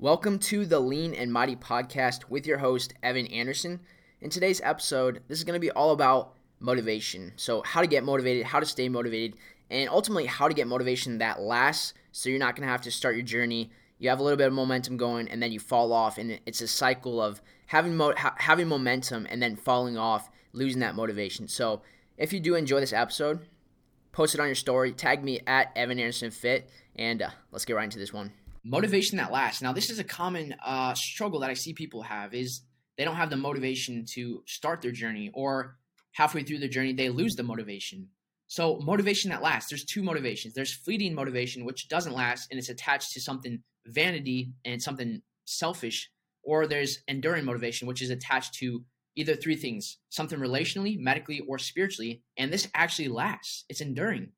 Welcome to the Lean and Mighty podcast with your host, Evan Anderson. In today's episode, this is going to be all about motivation. So, how to get motivated, how to stay motivated, and ultimately how to get motivation that lasts so you're not going to have to start your journey. You have a little bit of momentum going and then you fall off, and it's a cycle of having, mo- ha- having momentum and then falling off, losing that motivation. So, if you do enjoy this episode, post it on your story, tag me at Evan Anderson Fit, and uh, let's get right into this one motivation that lasts. Now, this is a common uh, struggle that I see people have is they don't have the motivation to start their journey, or halfway through their journey they lose the motivation. So, motivation that lasts. There's two motivations. There's fleeting motivation, which doesn't last and it's attached to something vanity and something selfish, or there's enduring motivation, which is attached to either three things something relationally, medically, or spiritually. And this actually lasts, it's enduring.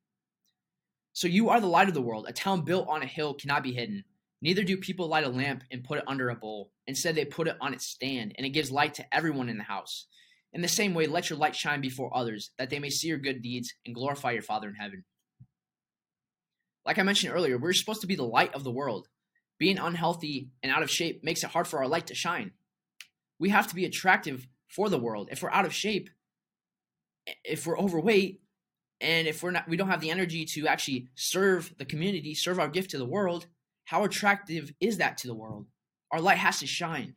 So, you are the light of the world. A town built on a hill cannot be hidden. Neither do people light a lamp and put it under a bowl. Instead, they put it on its stand, and it gives light to everyone in the house. In the same way, let your light shine before others, that they may see your good deeds and glorify your Father in heaven. Like I mentioned earlier, we're supposed to be the light of the world. Being unhealthy and out of shape makes it hard for our light to shine. We have to be attractive for the world. If we're out of shape, if we're overweight, and if we're not we don't have the energy to actually serve the community, serve our gift to the world, how attractive is that to the world? Our light has to shine.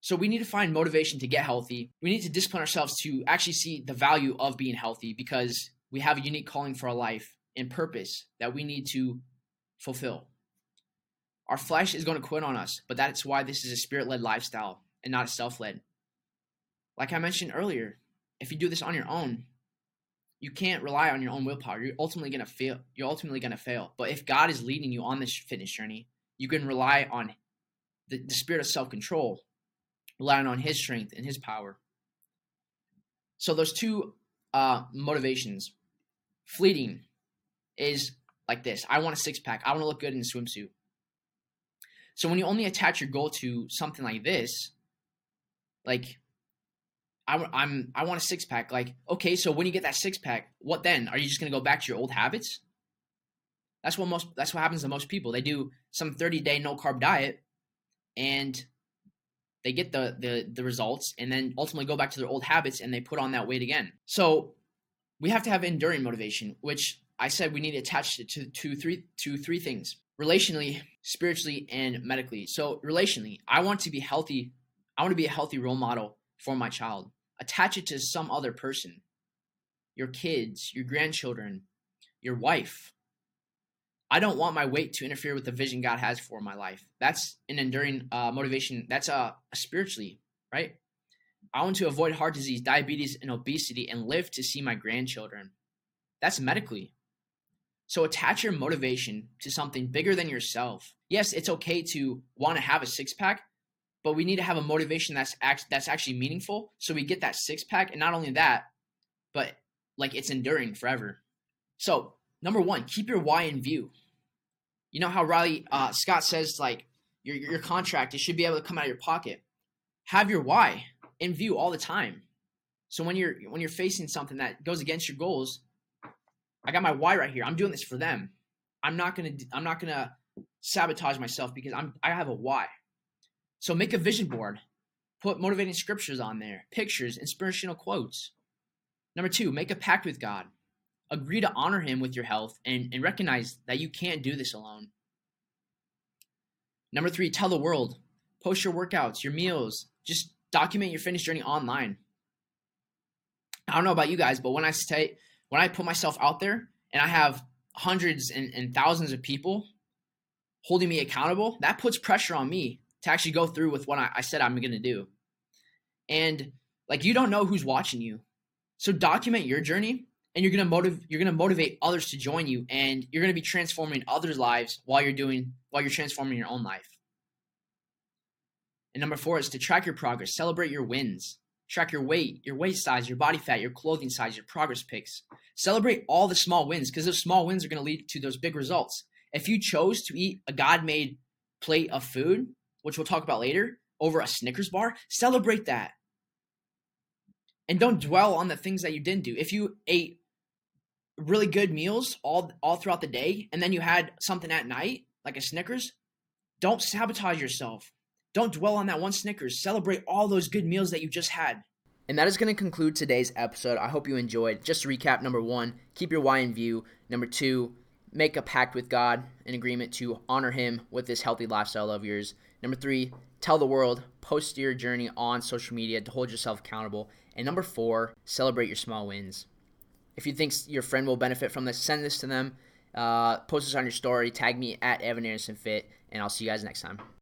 So we need to find motivation to get healthy. We need to discipline ourselves to actually see the value of being healthy because we have a unique calling for our life and purpose that we need to fulfill. Our flesh is going to quit on us, but that's why this is a spirit led lifestyle and not a self led. Like I mentioned earlier, if you do this on your own, you can't rely on your own willpower. You're ultimately gonna fail. You're ultimately gonna fail. But if God is leading you on this fitness journey, you can rely on the, the spirit of self control, relying on His strength and His power. So those two uh, motivations, fleeting, is like this: I want a six pack. I want to look good in a swimsuit. So when you only attach your goal to something like this, like I, I'm I want a six pack. Like, okay, so when you get that six pack, what then? Are you just gonna go back to your old habits? That's what most that's what happens to most people. They do some 30 day no carb diet, and they get the the the results, and then ultimately go back to their old habits, and they put on that weight again. So we have to have enduring motivation, which I said we need to attach it to to three to three things: relationally, spiritually, and medically. So relationally, I want to be healthy. I want to be a healthy role model for my child. Attach it to some other person your kids, your grandchildren, your wife. I don't want my weight to interfere with the vision God has for my life. That's an enduring uh, motivation. That's uh, spiritually, right? I want to avoid heart disease, diabetes, and obesity and live to see my grandchildren. That's medically. So attach your motivation to something bigger than yourself. Yes, it's okay to want to have a six pack, but we need to have a motivation that's act, that's actually meaningful. So we get that six pack and not only that but like it's enduring forever. So number one keep your why in view. You know how riley uh, scott says like your, your contract it should be able to come out of your pocket. Have your why in view all the time. So when you're when you're facing something that goes against your goals i got my why right here. I'm doing this for them. I'm not gonna i'm not gonna sabotage myself because i'm i have a why so make a vision board. Put motivating scriptures on there, pictures, inspirational quotes. Number two, make a pact with God. Agree to honor Him with your health and, and recognize that you can't do this alone. Number three, tell the world. Post your workouts, your meals. Just document your fitness journey online. I don't know about you guys, but when I stay, when I put myself out there and I have hundreds and, and thousands of people holding me accountable, that puts pressure on me to actually go through with what I, I said I'm going to do. And like you don't know who's watching you. So document your journey and you're going to motivate you're going to motivate others to join you and you're going to be transforming others' lives while you're doing while you're transforming your own life. And number 4 is to track your progress, celebrate your wins. Track your weight, your waist size, your body fat, your clothing size, your progress pics. Celebrate all the small wins because those small wins are going to lead to those big results. If you chose to eat a God made plate of food, which we'll talk about later, over a Snickers bar, celebrate that. And don't dwell on the things that you didn't do. If you ate really good meals all all throughout the day and then you had something at night like a Snickers, Don't sabotage yourself. Don't dwell on that one Snickers. Celebrate all those good meals that you just had. And that is going to conclude today's episode. I hope you enjoyed. Just to recap number one, keep your why in view. Number two, make a pact with God, an agreement to honor Him with this healthy lifestyle of yours. Number three, tell the world, post your journey on social media to hold yourself accountable. And number four, celebrate your small wins. If you think your friend will benefit from this, send this to them. Uh, post this on your story. Tag me at Evan Anderson Fit, and I'll see you guys next time.